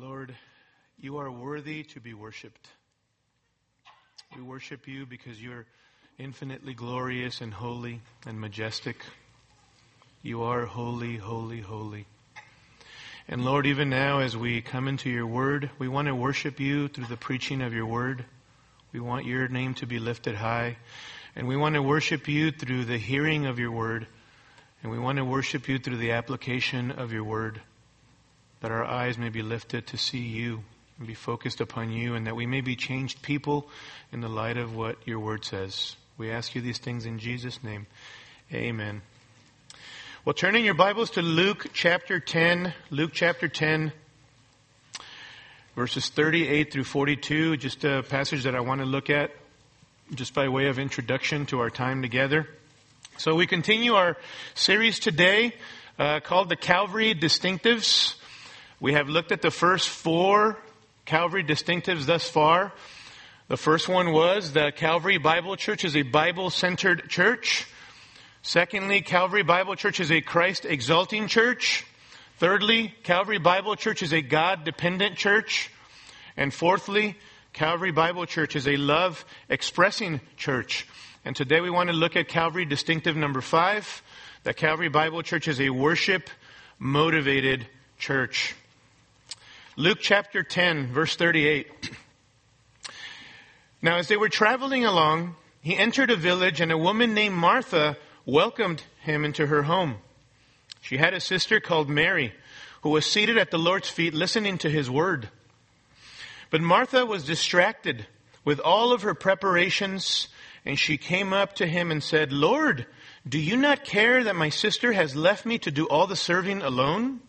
Lord, you are worthy to be worshiped. We worship you because you're infinitely glorious and holy and majestic. You are holy, holy, holy. And Lord, even now as we come into your word, we want to worship you through the preaching of your word. We want your name to be lifted high. And we want to worship you through the hearing of your word. And we want to worship you through the application of your word. That our eyes may be lifted to see you and be focused upon you, and that we may be changed people in the light of what your word says. We ask you these things in Jesus' name. Amen. Well, turning your Bibles to Luke chapter 10, Luke chapter 10, verses 38 through 42, just a passage that I want to look at just by way of introduction to our time together. So we continue our series today uh, called the Calvary Distinctives. We have looked at the first four Calvary distinctives thus far. The first one was the Calvary Bible Church is a Bible centered church. Secondly, Calvary Bible Church is a Christ exalting church. Thirdly, Calvary Bible Church is a God dependent church. And fourthly, Calvary Bible Church is a love expressing church. And today we want to look at Calvary distinctive number five. That Calvary Bible Church is a worship motivated church. Luke chapter 10, verse 38. Now, as they were traveling along, he entered a village, and a woman named Martha welcomed him into her home. She had a sister called Mary, who was seated at the Lord's feet listening to his word. But Martha was distracted with all of her preparations, and she came up to him and said, Lord, do you not care that my sister has left me to do all the serving alone?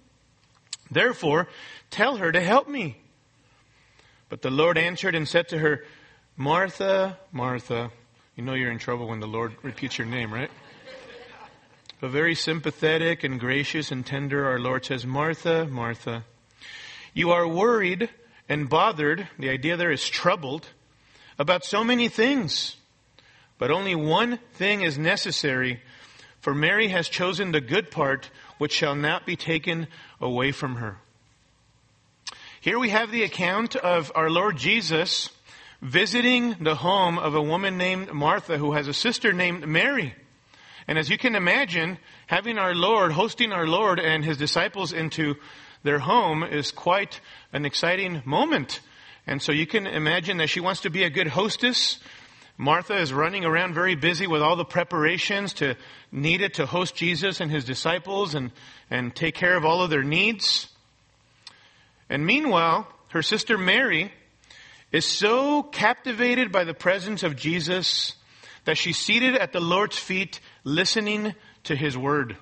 Therefore, tell her to help me. But the Lord answered and said to her, Martha, Martha. You know you're in trouble when the Lord repeats your name, right? But very sympathetic and gracious and tender, our Lord says, Martha, Martha, you are worried and bothered. The idea there is troubled about so many things. But only one thing is necessary, for Mary has chosen the good part, which shall not be taken away from her. Here we have the account of our Lord Jesus visiting the home of a woman named Martha who has a sister named Mary. And as you can imagine, having our Lord, hosting our Lord and his disciples into their home is quite an exciting moment. And so you can imagine that she wants to be a good hostess. Martha is running around very busy with all the preparations to needed to host Jesus and his disciples and, and take care of all of their needs. And meanwhile, her sister Mary is so captivated by the presence of Jesus that she's seated at the Lord's feet listening to his word.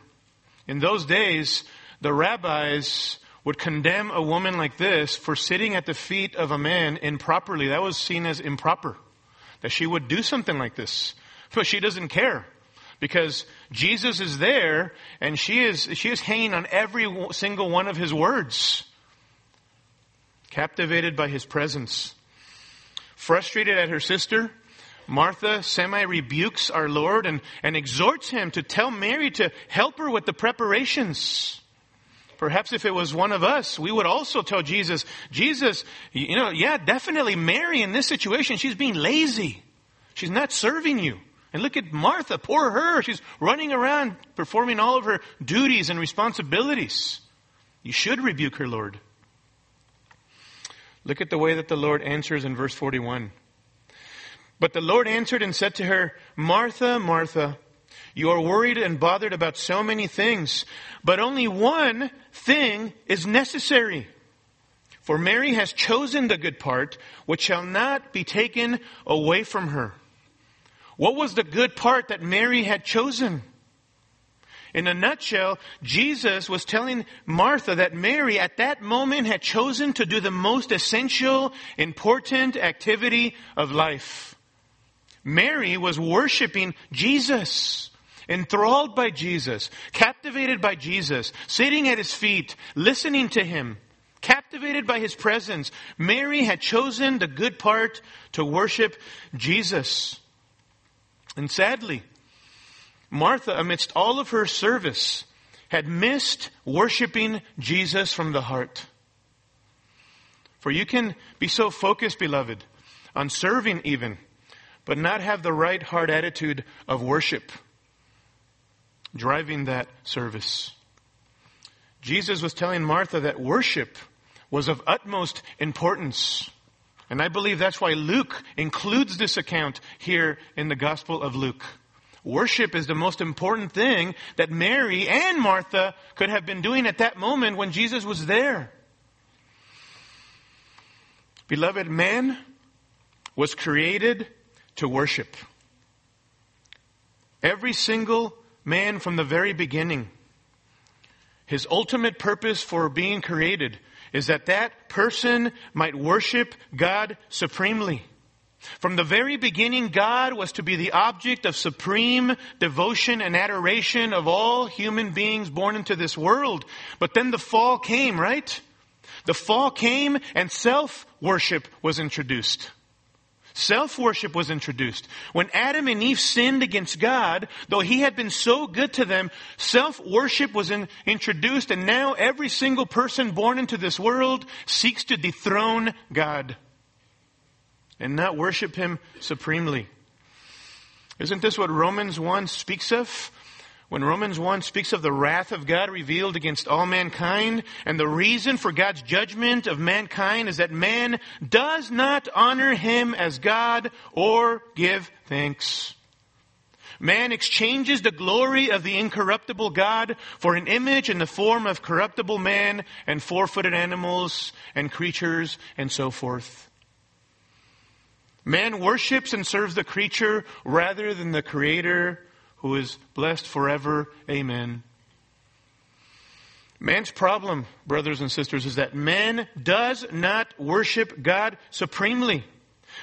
In those days, the rabbis would condemn a woman like this for sitting at the feet of a man improperly. That was seen as improper. That she would do something like this. But she doesn't care. Because Jesus is there and she is, she is hanging on every single one of his words captivated by his presence. Frustrated at her sister, Martha semi rebukes our Lord and, and exhorts him to tell Mary to help her with the preparations. Perhaps if it was one of us, we would also tell Jesus, Jesus, you know, yeah, definitely Mary in this situation, she's being lazy. She's not serving you. And look at Martha, poor her. She's running around performing all of her duties and responsibilities. You should rebuke her, Lord. Look at the way that the Lord answers in verse 41. But the Lord answered and said to her, Martha, Martha, you are worried and bothered about so many things, but only one thing is necessary. For Mary has chosen the good part, which shall not be taken away from her. What was the good part that Mary had chosen? In a nutshell, Jesus was telling Martha that Mary at that moment had chosen to do the most essential, important activity of life. Mary was worshiping Jesus, enthralled by Jesus, captivated by Jesus, sitting at his feet, listening to him, captivated by his presence. Mary had chosen the good part to worship Jesus. And sadly, Martha, amidst all of her service, had missed worshiping Jesus from the heart. For you can be so focused, beloved, on serving even, but not have the right heart attitude of worship driving that service. Jesus was telling Martha that worship was of utmost importance. And I believe that's why Luke includes this account here in the Gospel of Luke. Worship is the most important thing that Mary and Martha could have been doing at that moment when Jesus was there. Beloved, man was created to worship. Every single man from the very beginning. His ultimate purpose for being created is that that person might worship God supremely. From the very beginning, God was to be the object of supreme devotion and adoration of all human beings born into this world. But then the fall came, right? The fall came and self worship was introduced. Self worship was introduced. When Adam and Eve sinned against God, though He had been so good to them, self worship was in, introduced, and now every single person born into this world seeks to dethrone God and not worship Him supremely. Isn't this what Romans 1 speaks of? When Romans 1 speaks of the wrath of God revealed against all mankind, and the reason for God's judgment of mankind is that man does not honor him as God or give thanks. Man exchanges the glory of the incorruptible God for an image in the form of corruptible man and four-footed animals and creatures and so forth. Man worships and serves the creature rather than the creator who is blessed forever. Amen. Man's problem, brothers and sisters, is that man does not worship God supremely.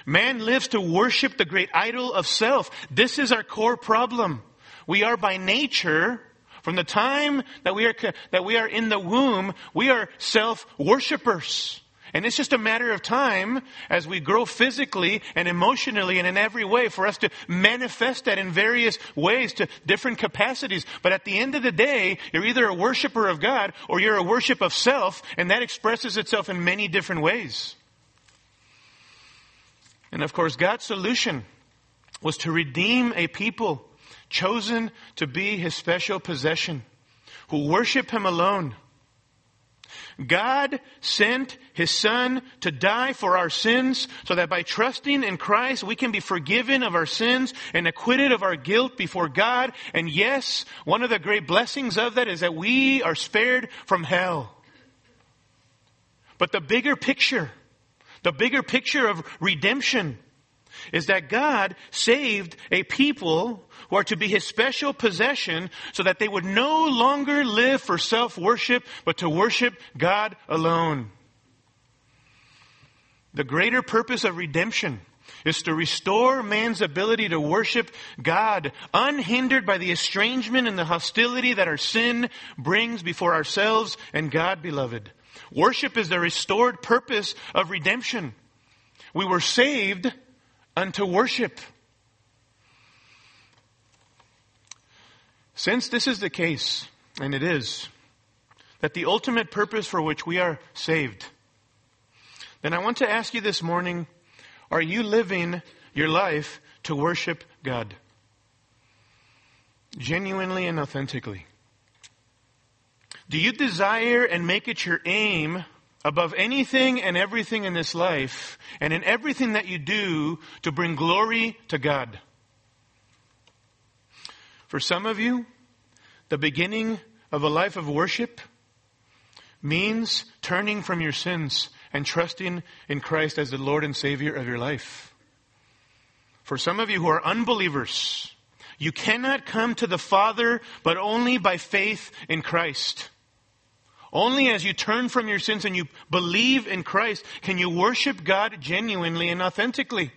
Man lives to worship the great idol of self. This is our core problem. We are by nature, from the time that we are, that we are in the womb, we are self worshippers. And it's just a matter of time as we grow physically and emotionally and in every way for us to manifest that in various ways to different capacities. But at the end of the day, you're either a worshiper of God or you're a worship of self, and that expresses itself in many different ways. And of course, God's solution was to redeem a people chosen to be his special possession, who worship him alone God sent His Son to die for our sins so that by trusting in Christ we can be forgiven of our sins and acquitted of our guilt before God. And yes, one of the great blessings of that is that we are spared from hell. But the bigger picture, the bigger picture of redemption is that God saved a people who are to be his special possession so that they would no longer live for self-worship, but to worship God alone. The greater purpose of redemption is to restore man's ability to worship God unhindered by the estrangement and the hostility that our sin brings before ourselves and God, beloved. Worship is the restored purpose of redemption. We were saved unto worship. Since this is the case, and it is, that the ultimate purpose for which we are saved, then I want to ask you this morning, are you living your life to worship God? Genuinely and authentically. Do you desire and make it your aim above anything and everything in this life and in everything that you do to bring glory to God. For some of you, the beginning of a life of worship means turning from your sins and trusting in Christ as the Lord and Savior of your life. For some of you who are unbelievers, you cannot come to the Father but only by faith in Christ. Only as you turn from your sins and you believe in Christ can you worship God genuinely and authentically.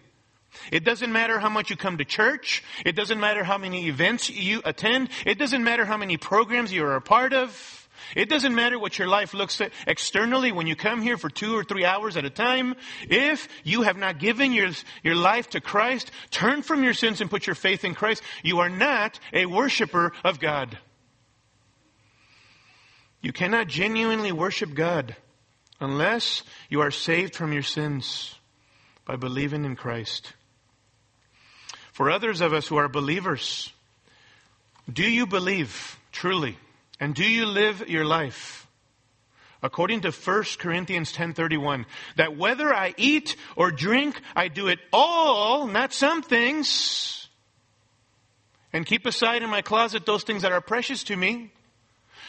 It doesn't matter how much you come to church. It doesn't matter how many events you attend. It doesn't matter how many programs you are a part of. It doesn't matter what your life looks externally when you come here for two or three hours at a time. If you have not given your, your life to Christ, turn from your sins and put your faith in Christ, you are not a worshiper of God. You cannot genuinely worship God unless you are saved from your sins by believing in Christ. For others of us who are believers, do you believe truly? And do you live your life according to 1 Corinthians 10:31 that whether I eat or drink I do it all not some things and keep aside in my closet those things that are precious to me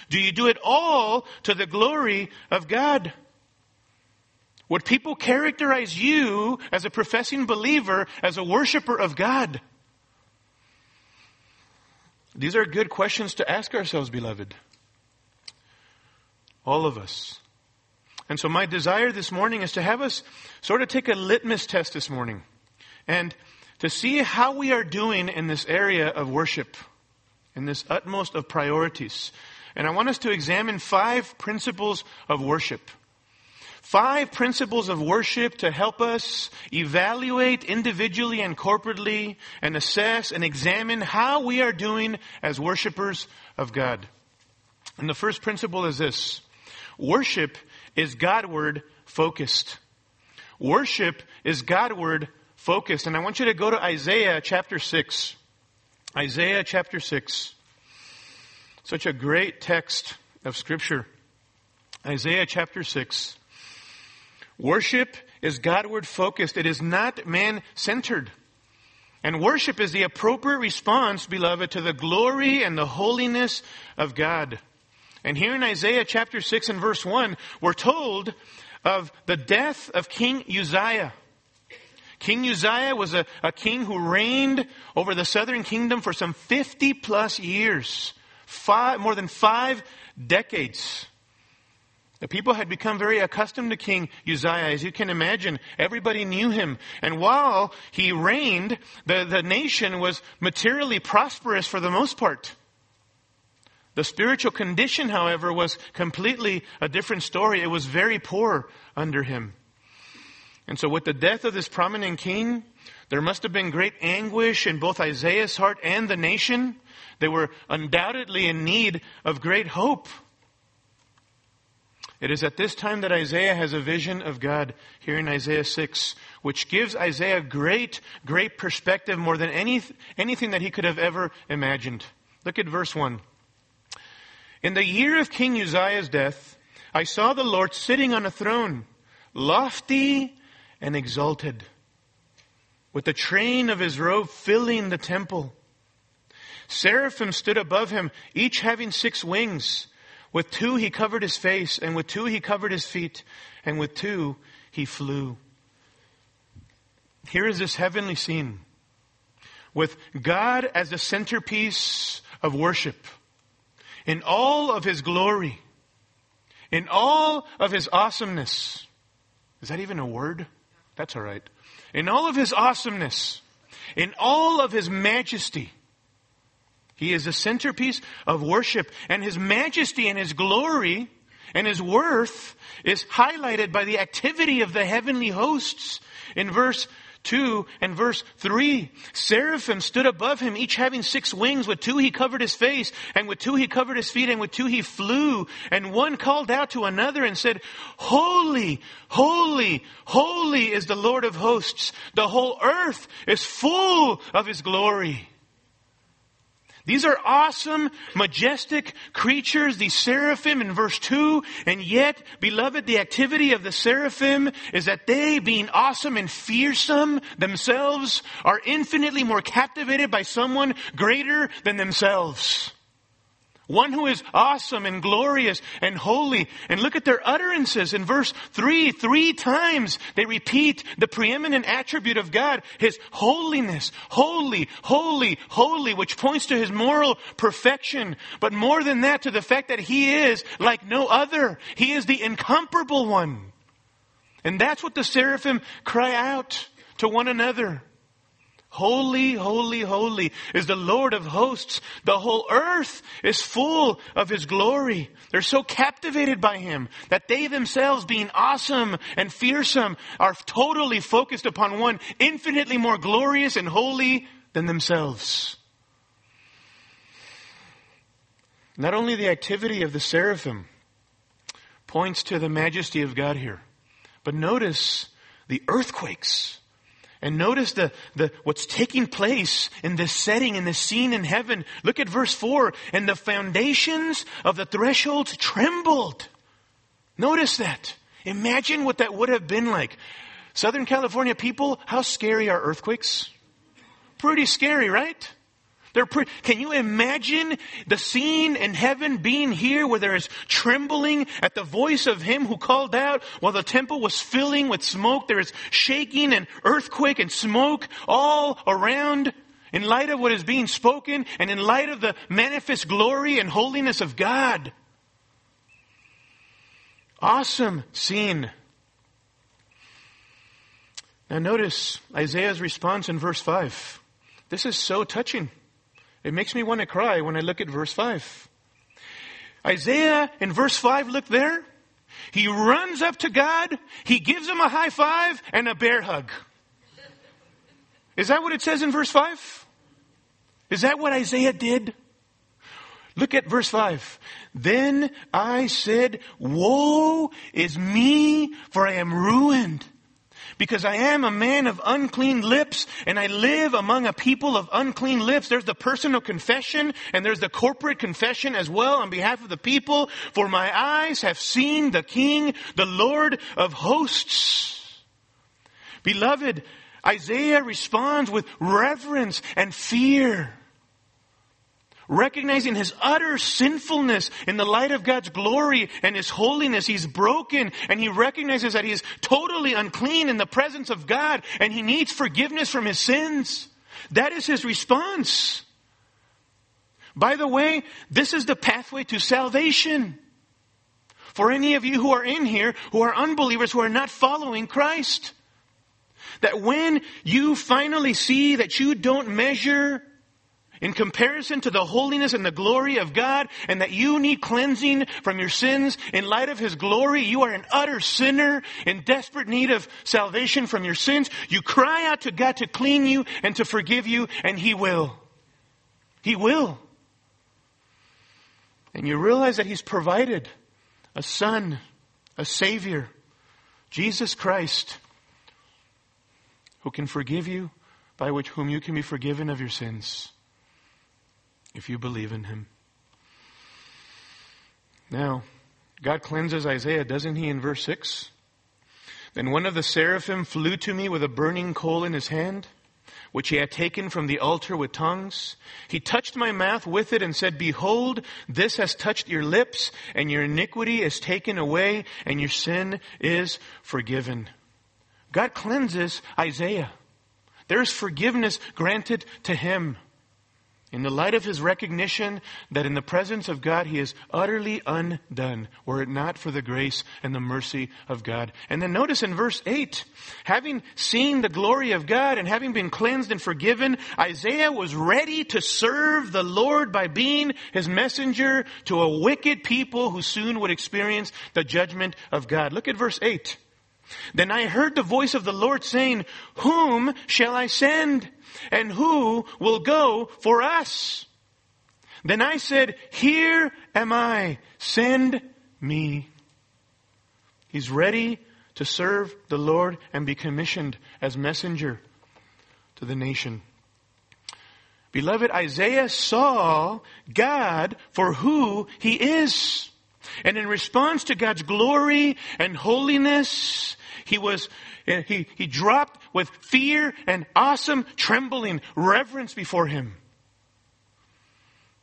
do you do it all to the glory of God would people characterize you as a professing believer as a worshiper of God these are good questions to ask ourselves beloved all of us. And so my desire this morning is to have us sort of take a litmus test this morning and to see how we are doing in this area of worship, in this utmost of priorities. And I want us to examine five principles of worship. Five principles of worship to help us evaluate individually and corporately and assess and examine how we are doing as worshipers of God. And the first principle is this. Worship is Godward focused. Worship is Godward focused. And I want you to go to Isaiah chapter 6. Isaiah chapter 6. Such a great text of scripture. Isaiah chapter 6. Worship is Godward focused. It is not man centered. And worship is the appropriate response, beloved, to the glory and the holiness of God. And here in Isaiah chapter 6 and verse 1, we're told of the death of King Uzziah. King Uzziah was a, a king who reigned over the southern kingdom for some 50 plus years. Five, more than five decades. The people had become very accustomed to King Uzziah. As you can imagine, everybody knew him. And while he reigned, the, the nation was materially prosperous for the most part. The spiritual condition, however, was completely a different story. It was very poor under him. And so with the death of this prominent king, there must have been great anguish in both Isaiah's heart and the nation. They were undoubtedly in need of great hope. It is at this time that Isaiah has a vision of God here in Isaiah 6, which gives Isaiah great, great perspective more than any, anything that he could have ever imagined. Look at verse 1. In the year of King Uzziah's death, I saw the Lord sitting on a throne, lofty and exalted, with the train of his robe filling the temple. Seraphim stood above him, each having six wings. With two he covered his face, and with two he covered his feet, and with two he flew. Here is this heavenly scene with God as the centerpiece of worship in all of his glory, in all of his awesomeness. Is that even a word? That's all right. In all of his awesomeness, in all of his majesty, he is the centerpiece of worship, and his majesty and his glory and his worth is highlighted by the activity of the heavenly hosts. In verse 2 and verse 3. Seraphim stood above him, each having six wings. With two he covered his face, and with two he covered his feet, and with two he flew. And one called out to another and said, Holy, holy, holy is the Lord of hosts. The whole earth is full of his glory. These are awesome, majestic creatures, these seraphim in verse 2. And yet, beloved, the activity of the seraphim is that they, being awesome and fearsome themselves, are infinitely more captivated by someone greater than themselves. One who is awesome and glorious and holy. And look at their utterances in verse 3. Three times they repeat the preeminent attribute of God, His holiness. Holy, holy, holy, which points to His moral perfection. But more than that, to the fact that He is like no other. He is the incomparable one. And that's what the seraphim cry out to one another. Holy, holy, holy is the Lord of hosts. The whole earth is full of His glory. They're so captivated by Him that they themselves, being awesome and fearsome, are totally focused upon one infinitely more glorious and holy than themselves. Not only the activity of the seraphim, points to the majesty of God here. But notice the earthquakes. And notice the, the, what's taking place in this setting, in this scene in heaven. Look at verse 4. And the foundations of the thresholds trembled. Notice that. Imagine what that would have been like. Southern California people, how scary are earthquakes? Pretty scary, right? Pre- Can you imagine the scene in heaven being here where there is trembling at the voice of him who called out while the temple was filling with smoke? There is shaking and earthquake and smoke all around in light of what is being spoken and in light of the manifest glory and holiness of God. Awesome scene. Now notice Isaiah's response in verse 5. This is so touching. It makes me want to cry when I look at verse 5. Isaiah in verse 5, look there. He runs up to God, he gives him a high five and a bear hug. Is that what it says in verse 5? Is that what Isaiah did? Look at verse 5. Then I said, Woe is me, for I am ruined because I am a man of unclean lips and I live among a people of unclean lips. There's the personal confession and there's the corporate confession as well on behalf of the people. For my eyes have seen the King, the Lord of hosts. Beloved, Isaiah responds with reverence and fear recognizing his utter sinfulness in the light of God's glory and his holiness. He's broken and he recognizes that he is totally unclean in the presence of God and he needs forgiveness from his sins. That is his response. By the way, this is the pathway to salvation. For any of you who are in here, who are unbelievers, who are not following Christ. That when you finally see that you don't measure in comparison to the holiness and the glory of God and that you need cleansing from your sins in light of His glory. You are an utter sinner in desperate need of salvation from your sins. You cry out to God to clean you and to forgive you and He will. He will. And you realize that He's provided a Son, a Savior, Jesus Christ, who can forgive you, by which whom you can be forgiven of your sins if you believe in him. Now, God cleanses Isaiah, doesn't he, in verse 6? Then one of the seraphim flew to me with a burning coal in his hand, which he had taken from the altar with tongues. He touched my mouth with it and said, Behold, this has touched your lips, and your iniquity is taken away, and your sin is forgiven. God cleanses Isaiah. There's forgiveness granted to him. In the light of his recognition that in the presence of God he is utterly undone, were it not for the grace and the mercy of God. And then notice in verse 8, having seen the glory of God and having been cleansed and forgiven, Isaiah was ready to serve the Lord by being his messenger to a wicked people who soon would experience the judgment of God. Look at verse 8. Then I heard the voice of the Lord saying, Whom shall I send? And who will go for us? Then I said, Here am I. Send me. He's ready to serve the Lord and be commissioned as messenger to the nation. Beloved, Isaiah saw God for who he is. And in response to God's glory and holiness, he was, he, he dropped with fear and awesome trembling reverence before him.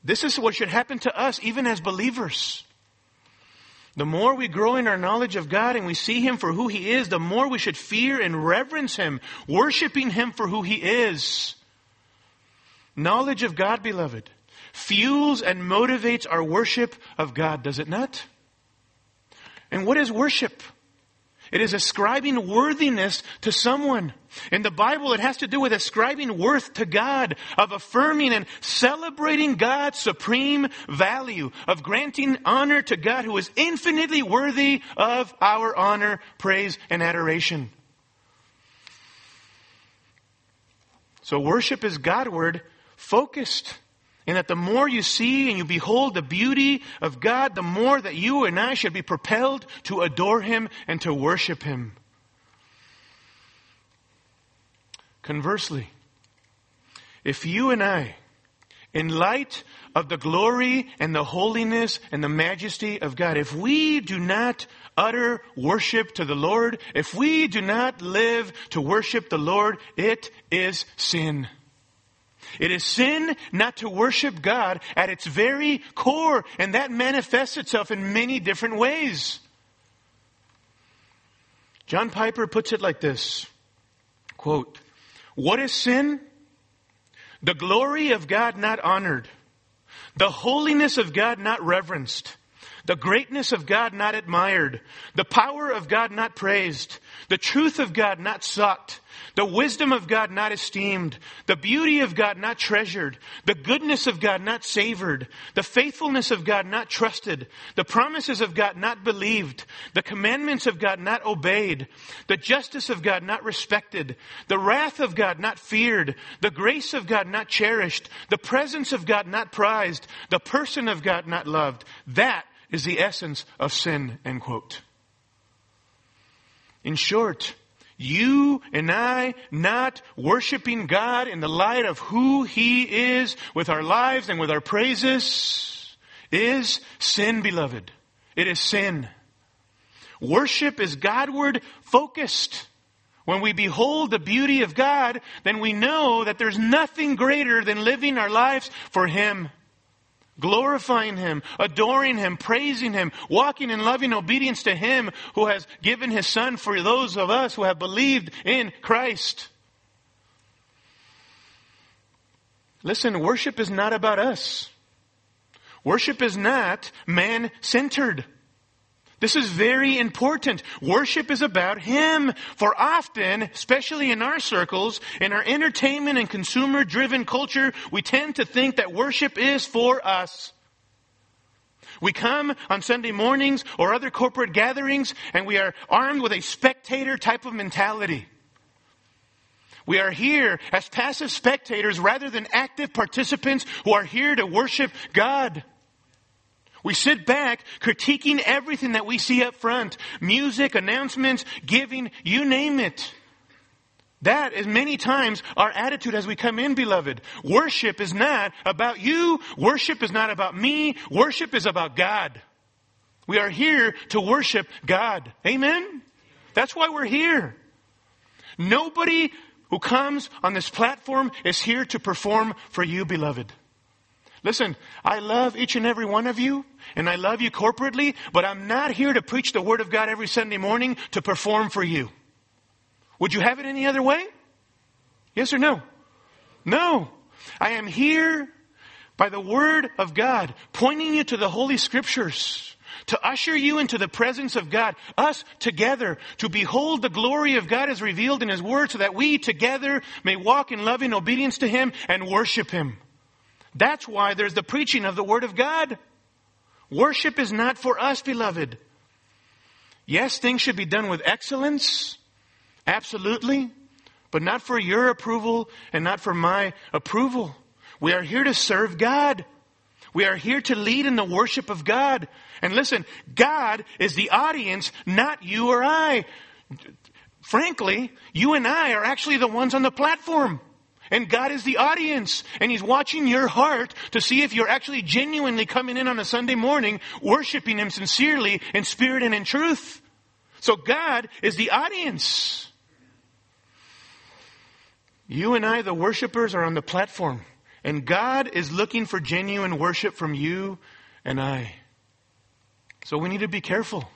This is what should happen to us even as believers. The more we grow in our knowledge of God and we see Him for who He is, the more we should fear and reverence Him, worshiping Him for who He is. Knowledge of God, beloved, fuels and motivates our worship of God, does it not? And what is worship? It is ascribing worthiness to someone. In the Bible, it has to do with ascribing worth to God, of affirming and celebrating God's supreme value, of granting honor to God who is infinitely worthy of our honor, praise, and adoration. So worship is Godward focused. And that the more you see and you behold the beauty of God, the more that you and I should be propelled to adore Him and to worship Him. Conversely, if you and I, in light of the glory and the holiness and the majesty of God, if we do not utter worship to the Lord, if we do not live to worship the Lord, it is sin. It is sin not to worship God at its very core, and that manifests itself in many different ways. John Piper puts it like this quote, What is sin? The glory of God not honored, the holiness of God not reverenced, the greatness of God not admired, the power of God not praised, the truth of God not sought, the wisdom of God not esteemed, the beauty of God not treasured, the goodness of God not savored, the faithfulness of God not trusted, the promises of God not believed, the commandments of God not obeyed, the justice of God not respected, the wrath of God not feared, the grace of God not cherished, the presence of God not prized, the person of God not loved. That is the essence of sin, end quote. In short, you and I not worshiping God in the light of who He is with our lives and with our praises is sin, beloved. It is sin. Worship is Godward focused. When we behold the beauty of God, then we know that there's nothing greater than living our lives for Him glorifying Him, adoring Him, praising Him, walking in loving obedience to Him who has given His Son for those of us who have believed in Christ. Listen, worship is not about us. Worship is not man centered. This is very important. Worship is about Him. For often, especially in our circles, in our entertainment and consumer driven culture, we tend to think that worship is for us. We come on Sunday mornings or other corporate gatherings and we are armed with a spectator type of mentality. We are here as passive spectators rather than active participants who are here to worship God. We sit back critiquing everything that we see up front. Music, announcements, giving, you name it. That is many times our attitude as we come in, beloved. Worship is not about you. Worship is not about me. Worship is about God. We are here to worship God. Amen? That's why we're here. Nobody who comes on this platform is here to perform for you, beloved. Listen, I love each and every one of you, and I love you corporately, but I'm not here to preach the Word of God every Sunday morning to perform for you. Would you have it any other way? Yes or no? No. I am here by the Word of God, pointing you to the Holy Scriptures, to usher you into the presence of God, us together, to behold the glory of God as revealed in His Word, so that we together may walk in loving obedience to Him and worship Him. That's why there's the preaching of the Word of God. Worship is not for us, beloved. Yes, things should be done with excellence. Absolutely. But not for your approval and not for my approval. We are here to serve God. We are here to lead in the worship of God. And listen, God is the audience, not you or I. Frankly, you and I are actually the ones on the platform. And God is the audience. And He's watching your heart to see if you're actually genuinely coming in on a Sunday morning, worshiping Him sincerely in spirit and in truth. So God is the audience. You and I, the worshipers, are on the platform. And God is looking for genuine worship from you and I. So we need to be careful.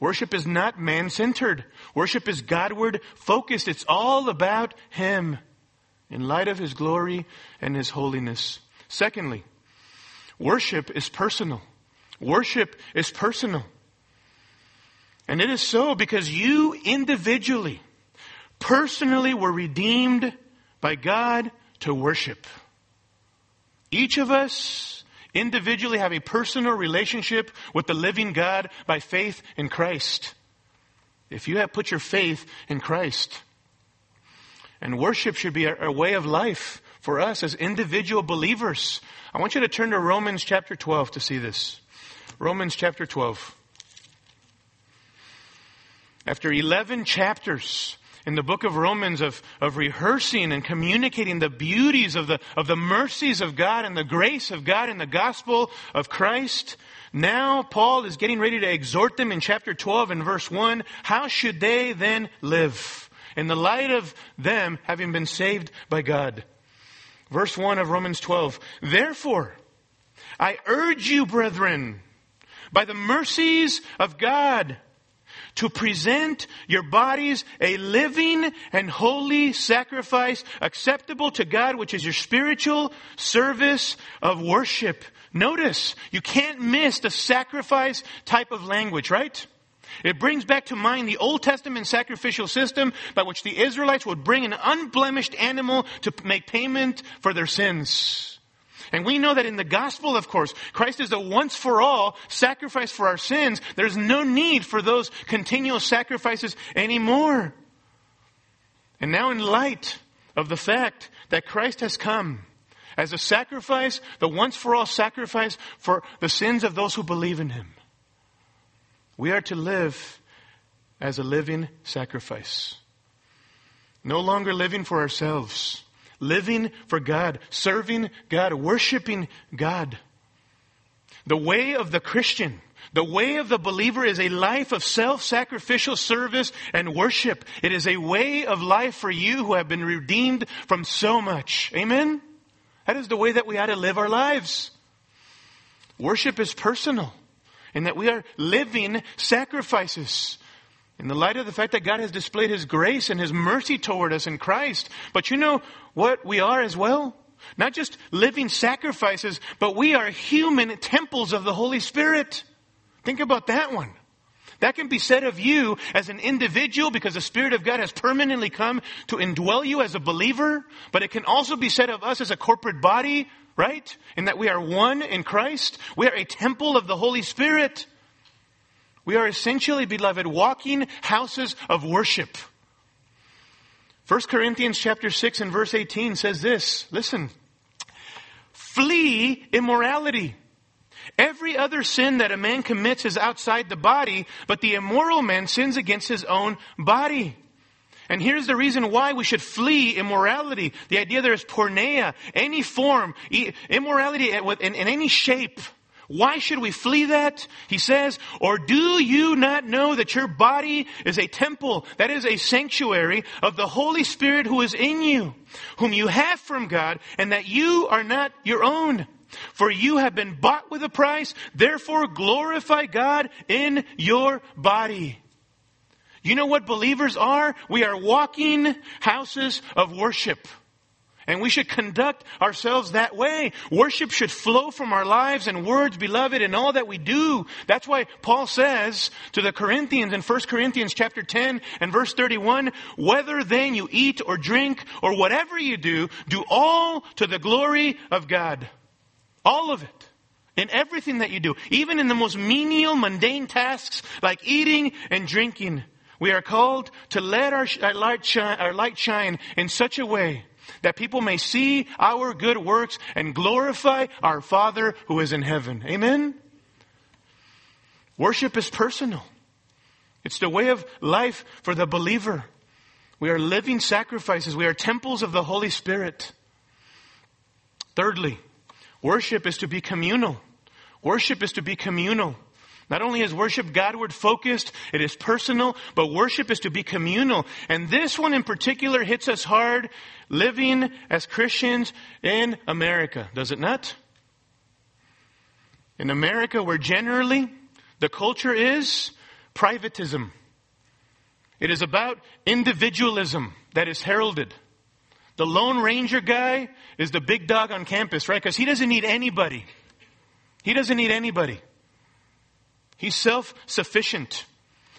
Worship is not man centered. Worship is Godward focused. It's all about Him in light of His glory and His holiness. Secondly, worship is personal. Worship is personal. And it is so because you individually, personally were redeemed by God to worship. Each of us individually have a personal relationship with the living God by faith in Christ. If you have put your faith in Christ, and worship should be a, a way of life for us as individual believers. I want you to turn to Romans chapter 12 to see this. Romans chapter 12. After 11 chapters in the book of Romans of, of rehearsing and communicating the beauties of the, of the mercies of God and the grace of God in the gospel of Christ, now Paul is getting ready to exhort them in chapter 12 and verse 1. How should they then live? In the light of them having been saved by God. Verse 1 of Romans 12. Therefore, I urge you, brethren, by the mercies of God, to present your bodies a living and holy sacrifice acceptable to God, which is your spiritual service of worship. Notice, you can't miss the sacrifice type of language, right? It brings back to mind the Old Testament sacrificial system by which the Israelites would bring an unblemished animal to make payment for their sins. And we know that in the gospel, of course, Christ is the once for all sacrifice for our sins. There's no need for those continual sacrifices anymore. And now in light of the fact that Christ has come as a sacrifice, the once for all sacrifice for the sins of those who believe in Him, we are to live as a living sacrifice. No longer living for ourselves, living for God, serving God, worshiping God. The way of the Christian, the way of the believer is a life of self-sacrificial service and worship. It is a way of life for you who have been redeemed from so much. Amen? That is the way that we ought to live our lives. Worship is personal and that we are living sacrifices in the light of the fact that God has displayed His grace and His mercy toward us in Christ. But you know what we are as well? Not just living sacrifices, but we are human temples of the Holy Spirit. Think about that one. That can be said of you as an individual because the Spirit of God has permanently come to indwell you as a believer, but it can also be said of us as a corporate body right? In that we are one in Christ. We are a temple of the Holy Spirit. We are essentially, beloved, walking houses of worship. 1 Corinthians chapter 6 and verse 18 says this. Listen. Flee immorality. Every other sin that a man commits is outside the body, but the immoral man sins against his own body. And here's the reason why we should flee immorality. The idea there is porneia, any form, immorality in, in any shape. Why should we flee that? He says, or do you not know that your body is a temple, that is a sanctuary of the Holy Spirit who is in you, whom you have from God, and that you are not your own? For you have been bought with a price, therefore glorify God in your body. You know what believers are? We are walking houses of worship. And we should conduct ourselves that way. Worship should flow from our lives and words, beloved, in all that we do. That's why Paul says to the Corinthians in 1 Corinthians chapter 10 and verse 31, whether then you eat or drink or whatever you do, do all to the glory of God. All of it. In everything that you do. Even in the most menial, mundane tasks like eating and drinking. We are called to let our, our, uh, light shine, our light shine in such a way that people may see our good works and glorify our Father who is in heaven. Amen? Worship is personal. It's the way of life for the believer. We are living sacrifices. We are temples of the Holy Spirit. Thirdly, worship is to be communal. Worship is to be communal. Not only is worship Godward focused, it is personal, but worship is to be communal. And this one in particular hits us hard living as Christians in America, does it not? In America, where generally the culture is privatism. It is about individualism that is heralded. The Lone Ranger guy is the big dog on campus, right? Because he doesn't need anybody. He doesn't need anybody. He's self-sufficient.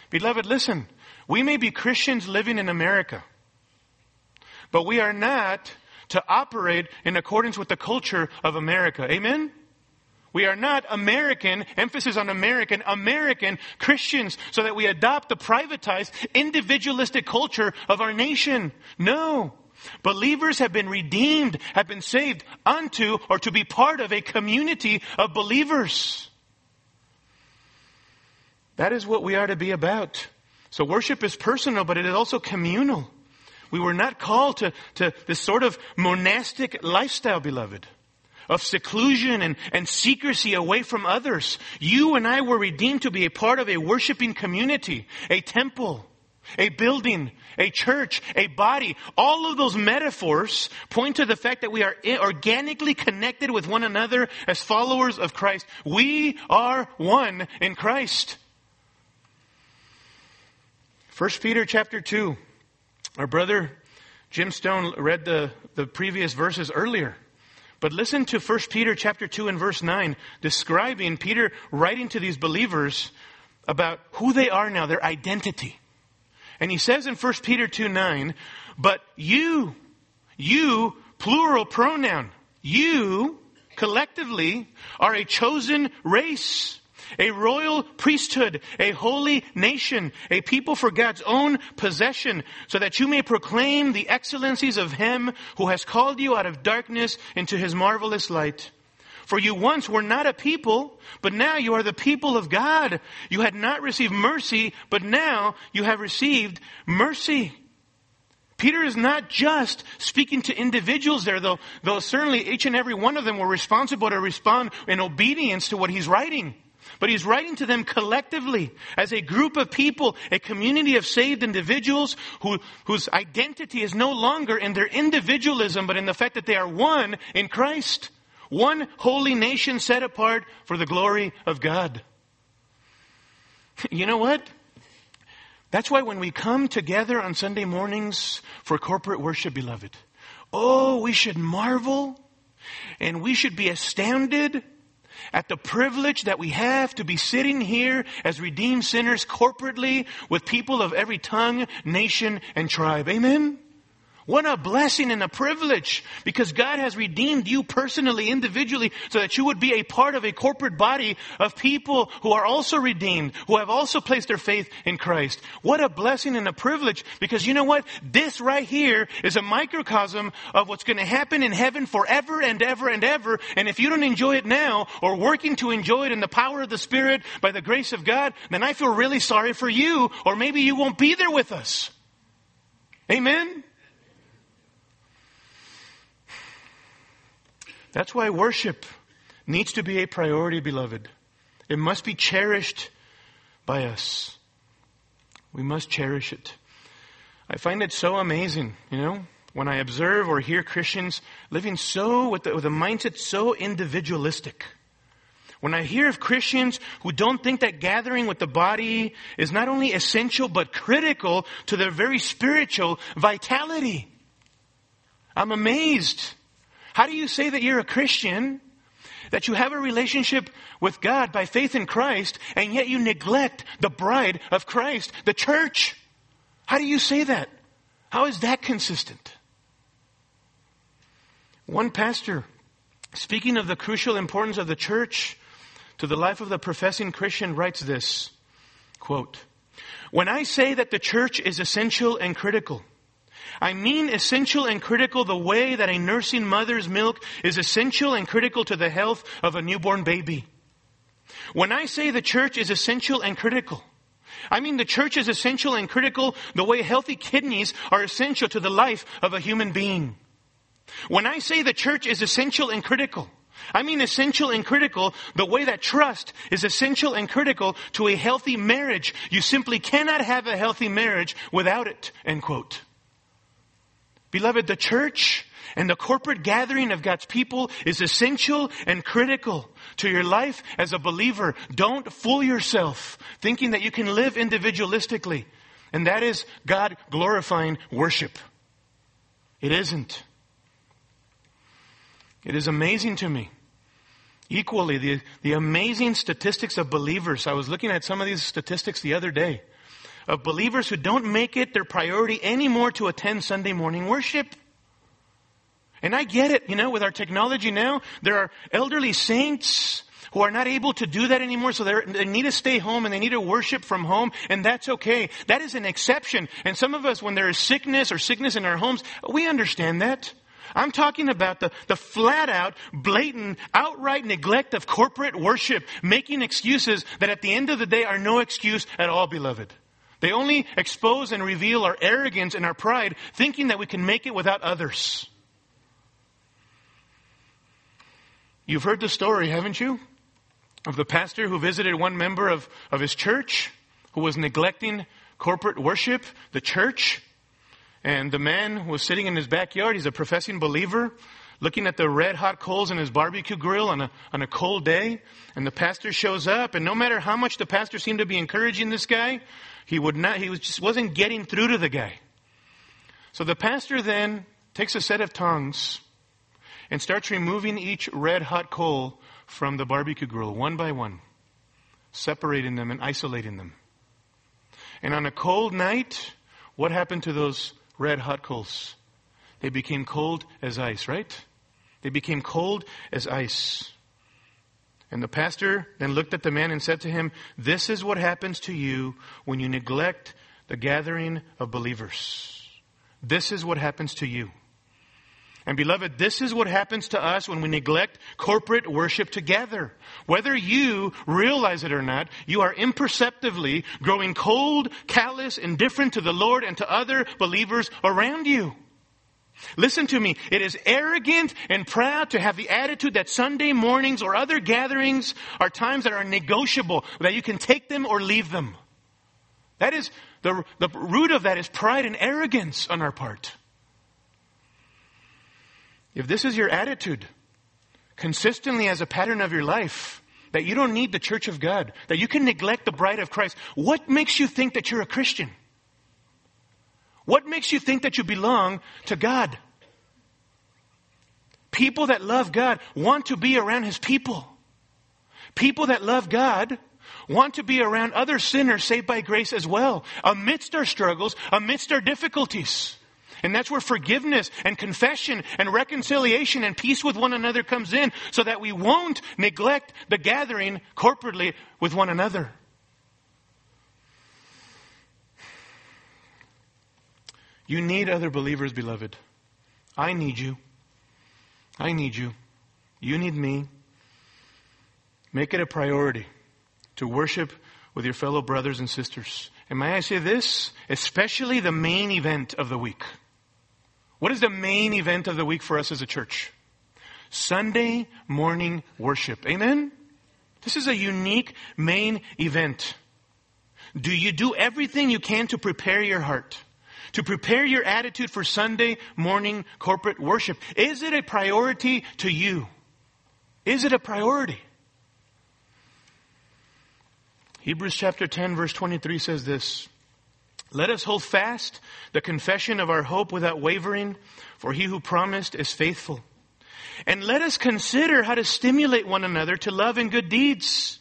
Beloved, listen. We may be Christians living in America, but we are not to operate in accordance with the culture of America. Amen? We are not American, emphasis on American, American Christians so that we adopt the privatized, individualistic culture of our nation. No. Believers have been redeemed, have been saved unto or to be part of a community of believers. That is what we are to be about. So worship is personal, but it is also communal. We were not called to, to this sort of monastic lifestyle, beloved, of seclusion and, and secrecy away from others. You and I were redeemed to be a part of a worshiping community, a temple, a building, a church, a body. All of those metaphors point to the fact that we are organically connected with one another as followers of Christ. We are one in Christ. 1 Peter chapter 2. Our brother Jim Stone read the, the previous verses earlier. But listen to 1 Peter chapter 2 and verse 9, describing Peter writing to these believers about who they are now, their identity. And he says in 1 Peter 2 9, but you, you, plural pronoun, you collectively are a chosen race a royal priesthood, a holy nation, a people for God's own possession, so that you may proclaim the excellencies of Him who has called you out of darkness into His marvelous light. For you once were not a people, but now you are the people of God. You had not received mercy, but now you have received mercy. Peter is not just speaking to individuals there, though, though certainly each and every one of them were responsible to respond in obedience to what he's writing. But he's writing to them collectively as a group of people, a community of saved individuals who, whose identity is no longer in their individualism, but in the fact that they are one in Christ. One holy nation set apart for the glory of God. You know what? That's why when we come together on Sunday mornings for corporate worship, beloved, oh, we should marvel and we should be astounded at the privilege that we have to be sitting here as redeemed sinners corporately with people of every tongue, nation, and tribe. Amen? What a blessing and a privilege because God has redeemed you personally, individually, so that you would be a part of a corporate body of people who are also redeemed, who have also placed their faith in Christ. What a blessing and a privilege because you know what? This right here is a microcosm of what's going to happen in heaven forever and ever and ever. And if you don't enjoy it now or working to enjoy it in the power of the Spirit by the grace of God, then I feel really sorry for you or maybe you won't be there with us. Amen? That's why worship needs to be a priority, beloved. It must be cherished by us. We must cherish it. I find it so amazing, you know, when I observe or hear Christians living so with, the, with a mindset so individualistic. When I hear of Christians who don't think that gathering with the body is not only essential but critical to their very spiritual vitality. I'm amazed. How do you say that you're a Christian, that you have a relationship with God by faith in Christ, and yet you neglect the bride of Christ, the church? How do you say that? How is that consistent? One pastor, speaking of the crucial importance of the church to the life of the professing Christian, writes this quote, When I say that the church is essential and critical, I mean essential and critical the way that a nursing mother's milk is essential and critical to the health of a newborn baby. When I say the church is essential and critical, I mean the church is essential and critical the way healthy kidneys are essential to the life of a human being. When I say the church is essential and critical, I mean essential and critical the way that trust is essential and critical to a healthy marriage. You simply cannot have a healthy marriage without it. End quote. Beloved, the church and the corporate gathering of God's people is essential and critical to your life as a believer. Don't fool yourself thinking that you can live individualistically. And that is God glorifying worship. It isn't. It is amazing to me. Equally, the, the amazing statistics of believers. I was looking at some of these statistics the other day of believers who don't make it their priority anymore to attend Sunday morning worship. And I get it, you know, with our technology now, there are elderly saints who are not able to do that anymore, so they need to stay home and they need to worship from home, and that's okay. That is an exception. And some of us, when there is sickness or sickness in our homes, we understand that. I'm talking about the, the flat out, blatant, outright neglect of corporate worship, making excuses that at the end of the day are no excuse at all, beloved. They only expose and reveal our arrogance and our pride, thinking that we can make it without others. You've heard the story, haven't you? Of the pastor who visited one member of, of his church who was neglecting corporate worship, the church. And the man was sitting in his backyard. He's a professing believer, looking at the red hot coals in his barbecue grill on a, on a cold day. And the pastor shows up. And no matter how much the pastor seemed to be encouraging this guy, he would not, he was just wasn't getting through to the guy. So the pastor then takes a set of tongs and starts removing each red hot coal from the barbecue grill one by one, separating them and isolating them. And on a cold night, what happened to those red hot coals. They became cold as ice, right? They became cold as ice. And the pastor then looked at the man and said to him, This is what happens to you when you neglect the gathering of believers. This is what happens to you. And beloved, this is what happens to us when we neglect corporate worship together. Whether you realize it or not, you are imperceptibly growing cold, callous, indifferent to the Lord and to other believers around you. Listen to me. It is arrogant and proud to have the attitude that Sunday mornings or other gatherings are times that are negotiable, that you can take them or leave them. That is, the, the root of that is pride and arrogance on our part. If this is your attitude, consistently as a pattern of your life, that you don't need the church of God, that you can neglect the bride of Christ, what makes you think that you're a Christian? What makes you think that you belong to God? People that love God want to be around His people. People that love God want to be around other sinners saved by grace as well, amidst our struggles, amidst our difficulties. And that's where forgiveness and confession and reconciliation and peace with one another comes in so that we won't neglect the gathering corporately with one another. You need other believers, beloved. I need you. I need you. You need me. Make it a priority to worship with your fellow brothers and sisters. And may I say this? Especially the main event of the week. What is the main event of the week for us as a church? Sunday morning worship. Amen? This is a unique main event. Do you do everything you can to prepare your heart? To prepare your attitude for Sunday morning corporate worship? Is it a priority to you? Is it a priority? Hebrews chapter 10 verse 23 says this. Let us hold fast the confession of our hope without wavering, for he who promised is faithful. And let us consider how to stimulate one another to love and good deeds.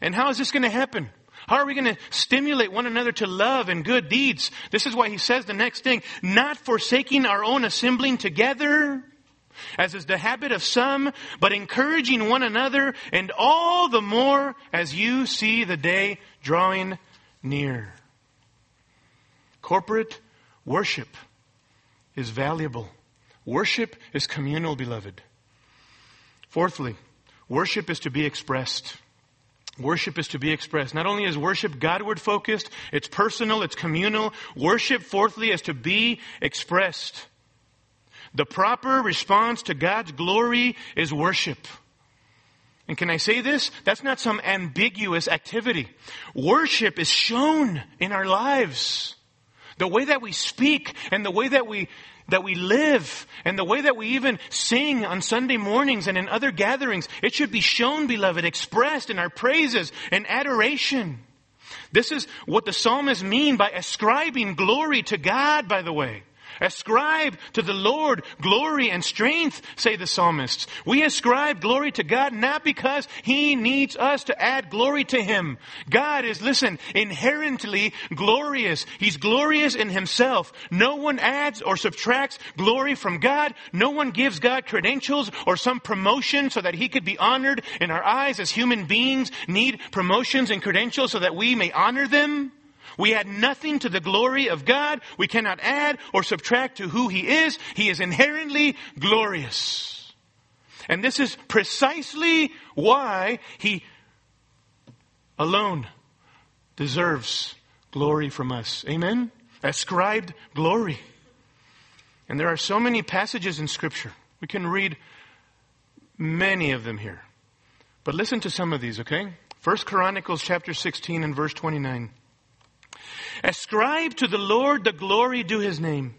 And how is this going to happen? How are we going to stimulate one another to love and good deeds? This is why he says the next thing, not forsaking our own assembling together, as is the habit of some, but encouraging one another, and all the more as you see the day drawing near. Corporate worship is valuable. Worship is communal, beloved. Fourthly, worship is to be expressed. Worship is to be expressed. Not only is worship Godward focused, it's personal, it's communal. Worship, fourthly, is to be expressed. The proper response to God's glory is worship. And can I say this? That's not some ambiguous activity. Worship is shown in our lives. The way that we speak and the way that we that we live and the way that we even sing on Sunday mornings and in other gatherings, it should be shown, beloved, expressed in our praises and adoration. This is what the psalmists mean by ascribing glory to God, by the way. Ascribe to the Lord glory and strength, say the psalmists. We ascribe glory to God not because He needs us to add glory to Him. God is, listen, inherently glorious. He's glorious in Himself. No one adds or subtracts glory from God. No one gives God credentials or some promotion so that He could be honored in our eyes as human beings need promotions and credentials so that we may honor them. We add nothing to the glory of God. We cannot add or subtract to who He is. He is inherently glorious. And this is precisely why He alone deserves glory from us. Amen? Ascribed glory. And there are so many passages in Scripture. We can read many of them here. But listen to some of these, okay? First Chronicles chapter 16 and verse 29. Ascribe to the Lord the glory due his name.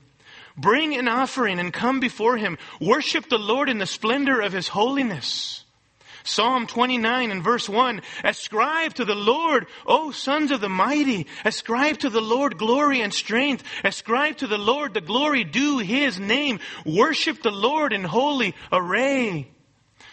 Bring an offering and come before him. Worship the Lord in the splendor of his holiness. Psalm 29 and verse 1. Ascribe to the Lord, O sons of the mighty. Ascribe to the Lord glory and strength. Ascribe to the Lord the glory due his name. Worship the Lord in holy array.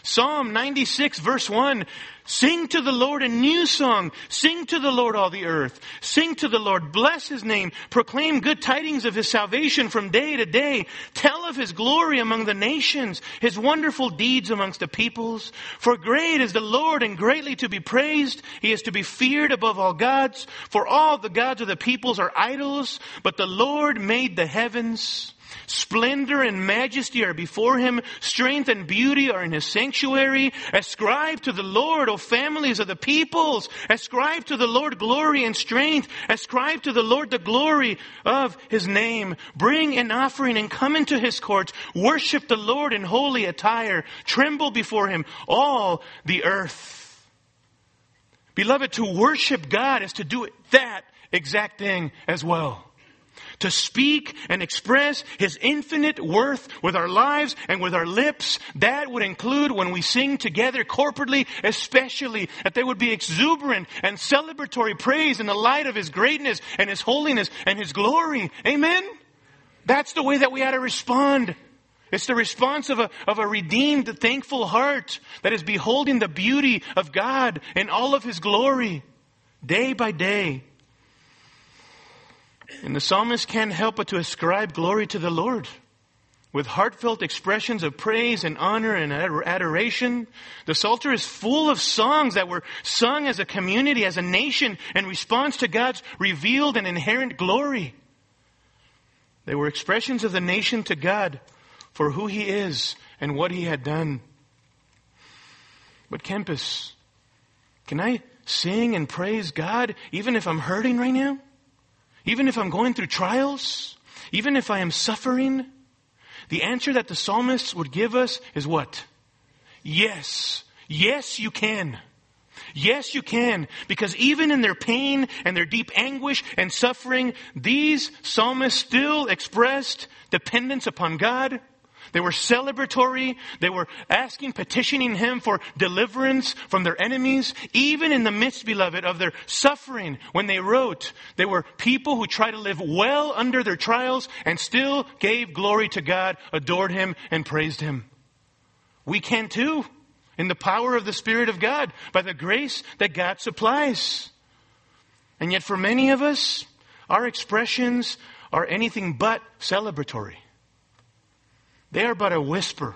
Psalm 96 verse 1. Sing to the Lord a new song. Sing to the Lord all the earth. Sing to the Lord. Bless his name. Proclaim good tidings of his salvation from day to day. Tell of his glory among the nations, his wonderful deeds amongst the peoples. For great is the Lord and greatly to be praised. He is to be feared above all gods. For all the gods of the peoples are idols, but the Lord made the heavens. Splendor and majesty are before him. Strength and beauty are in his sanctuary. Ascribe to the Lord, O families of the peoples. Ascribe to the Lord glory and strength. Ascribe to the Lord the glory of his name. Bring an offering and come into his courts. Worship the Lord in holy attire. Tremble before him, all the earth. Beloved, to worship God is to do that exact thing as well to speak and express His infinite worth with our lives and with our lips. That would include when we sing together corporately, especially that there would be exuberant and celebratory praise in the light of His greatness and His holiness and His glory. Amen? That's the way that we ought to respond. It's the response of a, of a redeemed, thankful heart that is beholding the beauty of God in all of His glory, day by day. And the psalmist can't help but to ascribe glory to the Lord. With heartfelt expressions of praise and honor and adoration, the Psalter is full of songs that were sung as a community, as a nation, in response to God's revealed and inherent glory. They were expressions of the nation to God for who He is and what He had done. But Kempis, can I sing and praise God even if I'm hurting right now? Even if I'm going through trials, even if I am suffering, the answer that the psalmist would give us is what? Yes. Yes, you can. Yes, you can. Because even in their pain and their deep anguish and suffering, these psalmists still expressed dependence upon God they were celebratory. They were asking, petitioning Him for deliverance from their enemies. Even in the midst, beloved, of their suffering, when they wrote, they were people who tried to live well under their trials and still gave glory to God, adored Him, and praised Him. We can too, in the power of the Spirit of God, by the grace that God supplies. And yet for many of us, our expressions are anything but celebratory. They are but a whisper.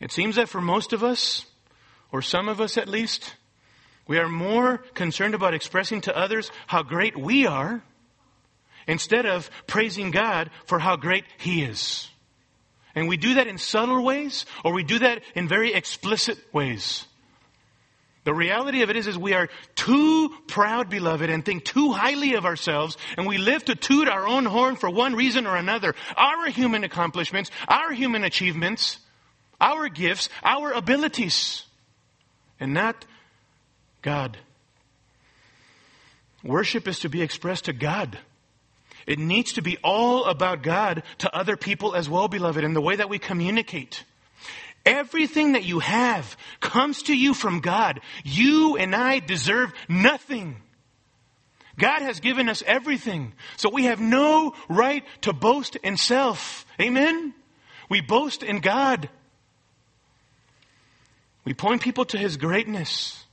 It seems that for most of us, or some of us at least, we are more concerned about expressing to others how great we are instead of praising God for how great He is. And we do that in subtle ways or we do that in very explicit ways. The reality of it is, is we are too proud, beloved, and think too highly of ourselves, and we live to toot our own horn for one reason or another. Our human accomplishments, our human achievements, our gifts, our abilities, and not God. Worship is to be expressed to God. It needs to be all about God to other people as well, beloved, in the way that we communicate. Everything that you have comes to you from God. You and I deserve nothing. God has given us everything. So we have no right to boast in self. Amen? We boast in God. We point people to His greatness,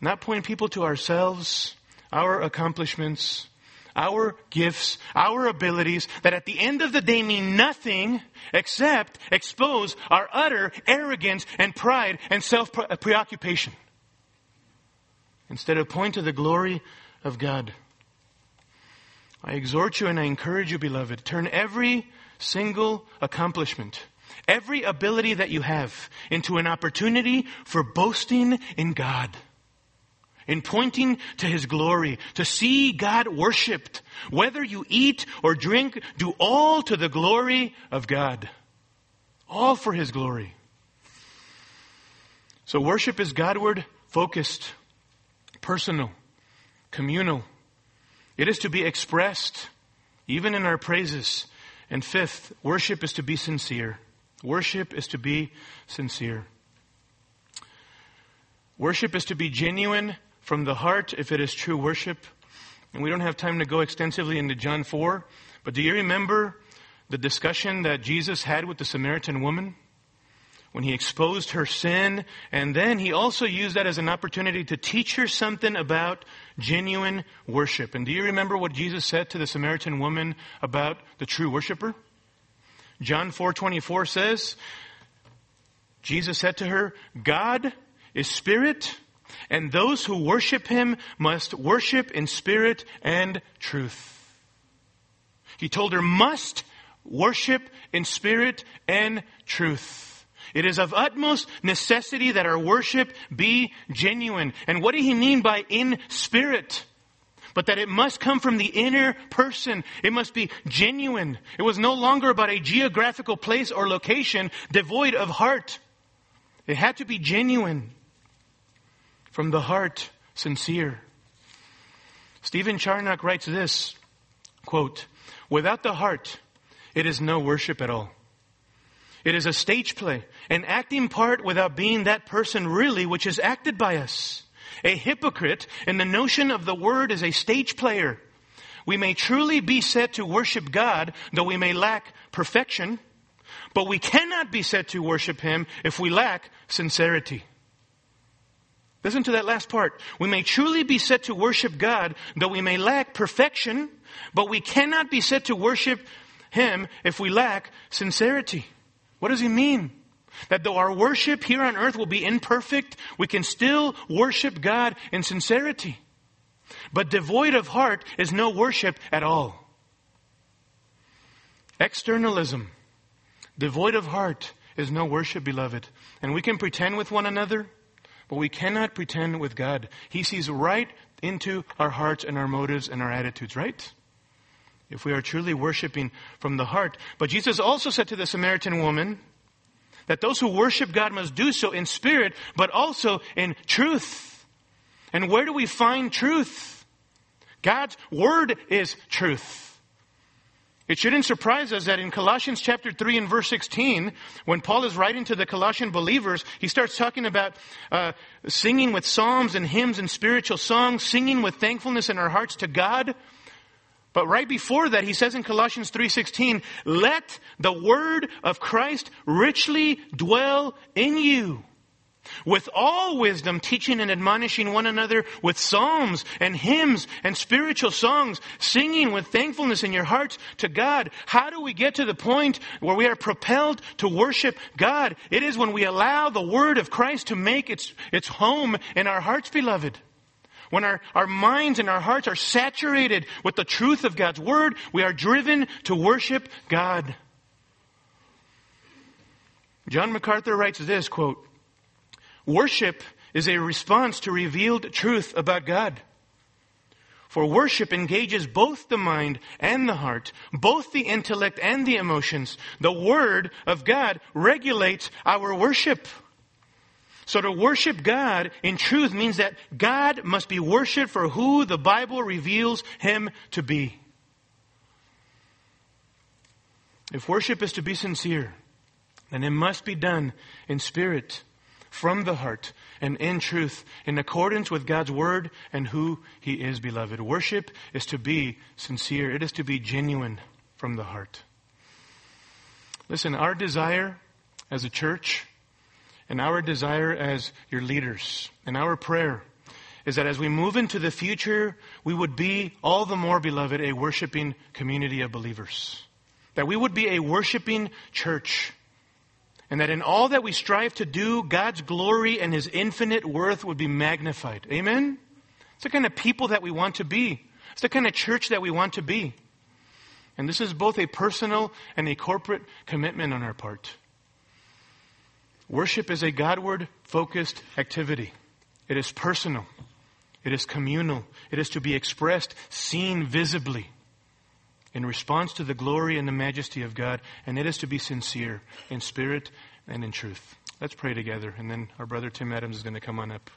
not point people to ourselves, our accomplishments, our gifts, our abilities that at the end of the day mean nothing except expose our utter arrogance and pride and self uh, preoccupation. Instead of point to the glory of God. I exhort you and I encourage you, beloved, turn every single accomplishment, every ability that you have into an opportunity for boasting in God in pointing to His glory, to see God worshiped. Whether you eat or drink, do all to the glory of God. All for His glory. So worship is Godward focused, personal, communal. It is to be expressed, even in our praises. And fifth, worship is to be sincere. Worship is to be sincere. Worship is to be genuine from the heart if it is true worship. And we don't have time to go extensively into John 4, but do you remember the discussion that Jesus had with the Samaritan woman? When he exposed her sin, and then he also used that as an opportunity to teach her something about genuine worship. And do you remember what Jesus said to the Samaritan woman about the true worshiper? John 4:24 says, Jesus said to her, God is spirit, and those who worship him must worship in spirit and truth. He told her, must worship in spirit and truth. It is of utmost necessity that our worship be genuine. And what did he mean by in spirit? But that it must come from the inner person. It must be genuine. It was no longer about a geographical place or location devoid of heart. It had to be genuine from the heart, sincere. Stephen Charnock writes this, quote, without the heart, it is no worship at all. It is a stage play, an acting part without being that person really which is acted by us. A hypocrite in the notion of the word is a stage player. We may truly be said to worship God, though we may lack perfection, but we cannot be said to worship Him if we lack sincerity. Listen to that last part. We may truly be said to worship God, though we may lack perfection, but we cannot be said to worship Him if we lack sincerity. What does He mean? That though our worship here on earth will be imperfect, we can still worship God in sincerity. But devoid of heart is no worship at all. Externalism, devoid of heart, is no worship, beloved. And we can pretend with one another. But we cannot pretend with God. He sees right into our hearts and our motives and our attitudes, right? If we are truly worshiping from the heart. But Jesus also said to the Samaritan woman that those who worship God must do so in spirit, but also in truth. And where do we find truth? God's Word is truth. It shouldn't surprise us that in Colossians chapter 3 and verse 16, when Paul is writing to the Colossian believers, he starts talking about uh, singing with psalms and hymns and spiritual songs, singing with thankfulness in our hearts to God. But right before that, he says in Colossians 3.16, let the word of Christ richly dwell in you with all wisdom, teaching and admonishing one another with psalms and hymns and spiritual songs, singing with thankfulness in your hearts to God. How do we get to the point where we are propelled to worship God? It is when we allow the word of Christ to make its, its home in our hearts, beloved. When our, our minds and our hearts are saturated with the truth of God's word, we are driven to worship God. John MacArthur writes this, quote, Worship is a response to revealed truth about God. For worship engages both the mind and the heart, both the intellect and the emotions. The Word of God regulates our worship. So to worship God in truth means that God must be worshiped for who the Bible reveals Him to be. If worship is to be sincere, then it must be done in spirit from the heart and in truth, in accordance with God's word and who He is, beloved. Worship is to be sincere, it is to be genuine from the heart. Listen, our desire as a church and our desire as your leaders and our prayer is that as we move into the future, we would be all the more, beloved, a worshiping community of believers. That we would be a worshiping church. And that in all that we strive to do, God's glory and His infinite worth would be magnified. Amen? It's the kind of people that we want to be. It's the kind of church that we want to be. And this is both a personal and a corporate commitment on our part. Worship is a Godward focused activity. It is personal. It is communal. It is to be expressed, seen visibly in response to the glory and the majesty of God. And it is to be sincere in spirit and in truth. Let's pray together. And then our brother Tim Adams is going to come on up.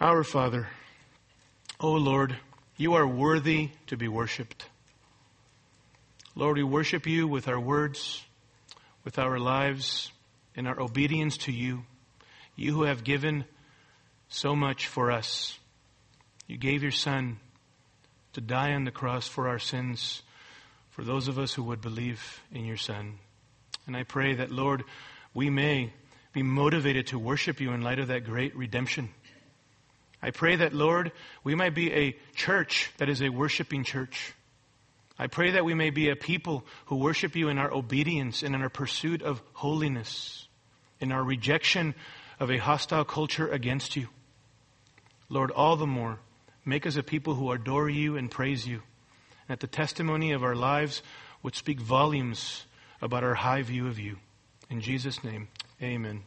Our Father, O Lord, you are worthy to be worshiped. Lord, we worship you with our words, with our lives, in our obedience to you. You who have given so much for us. You gave your Son to die on the cross for our sins, for those of us who would believe in your Son. And I pray that, Lord, we may be motivated to worship you in light of that great redemption. I pray that, Lord, we might be a church that is a worshiping church. I pray that we may be a people who worship you in our obedience and in our pursuit of holiness, in our rejection of a hostile culture against you. Lord, all the more, make us a people who adore you and praise you, and that the testimony of our lives would speak volumes about our high view of you. In Jesus' name, amen.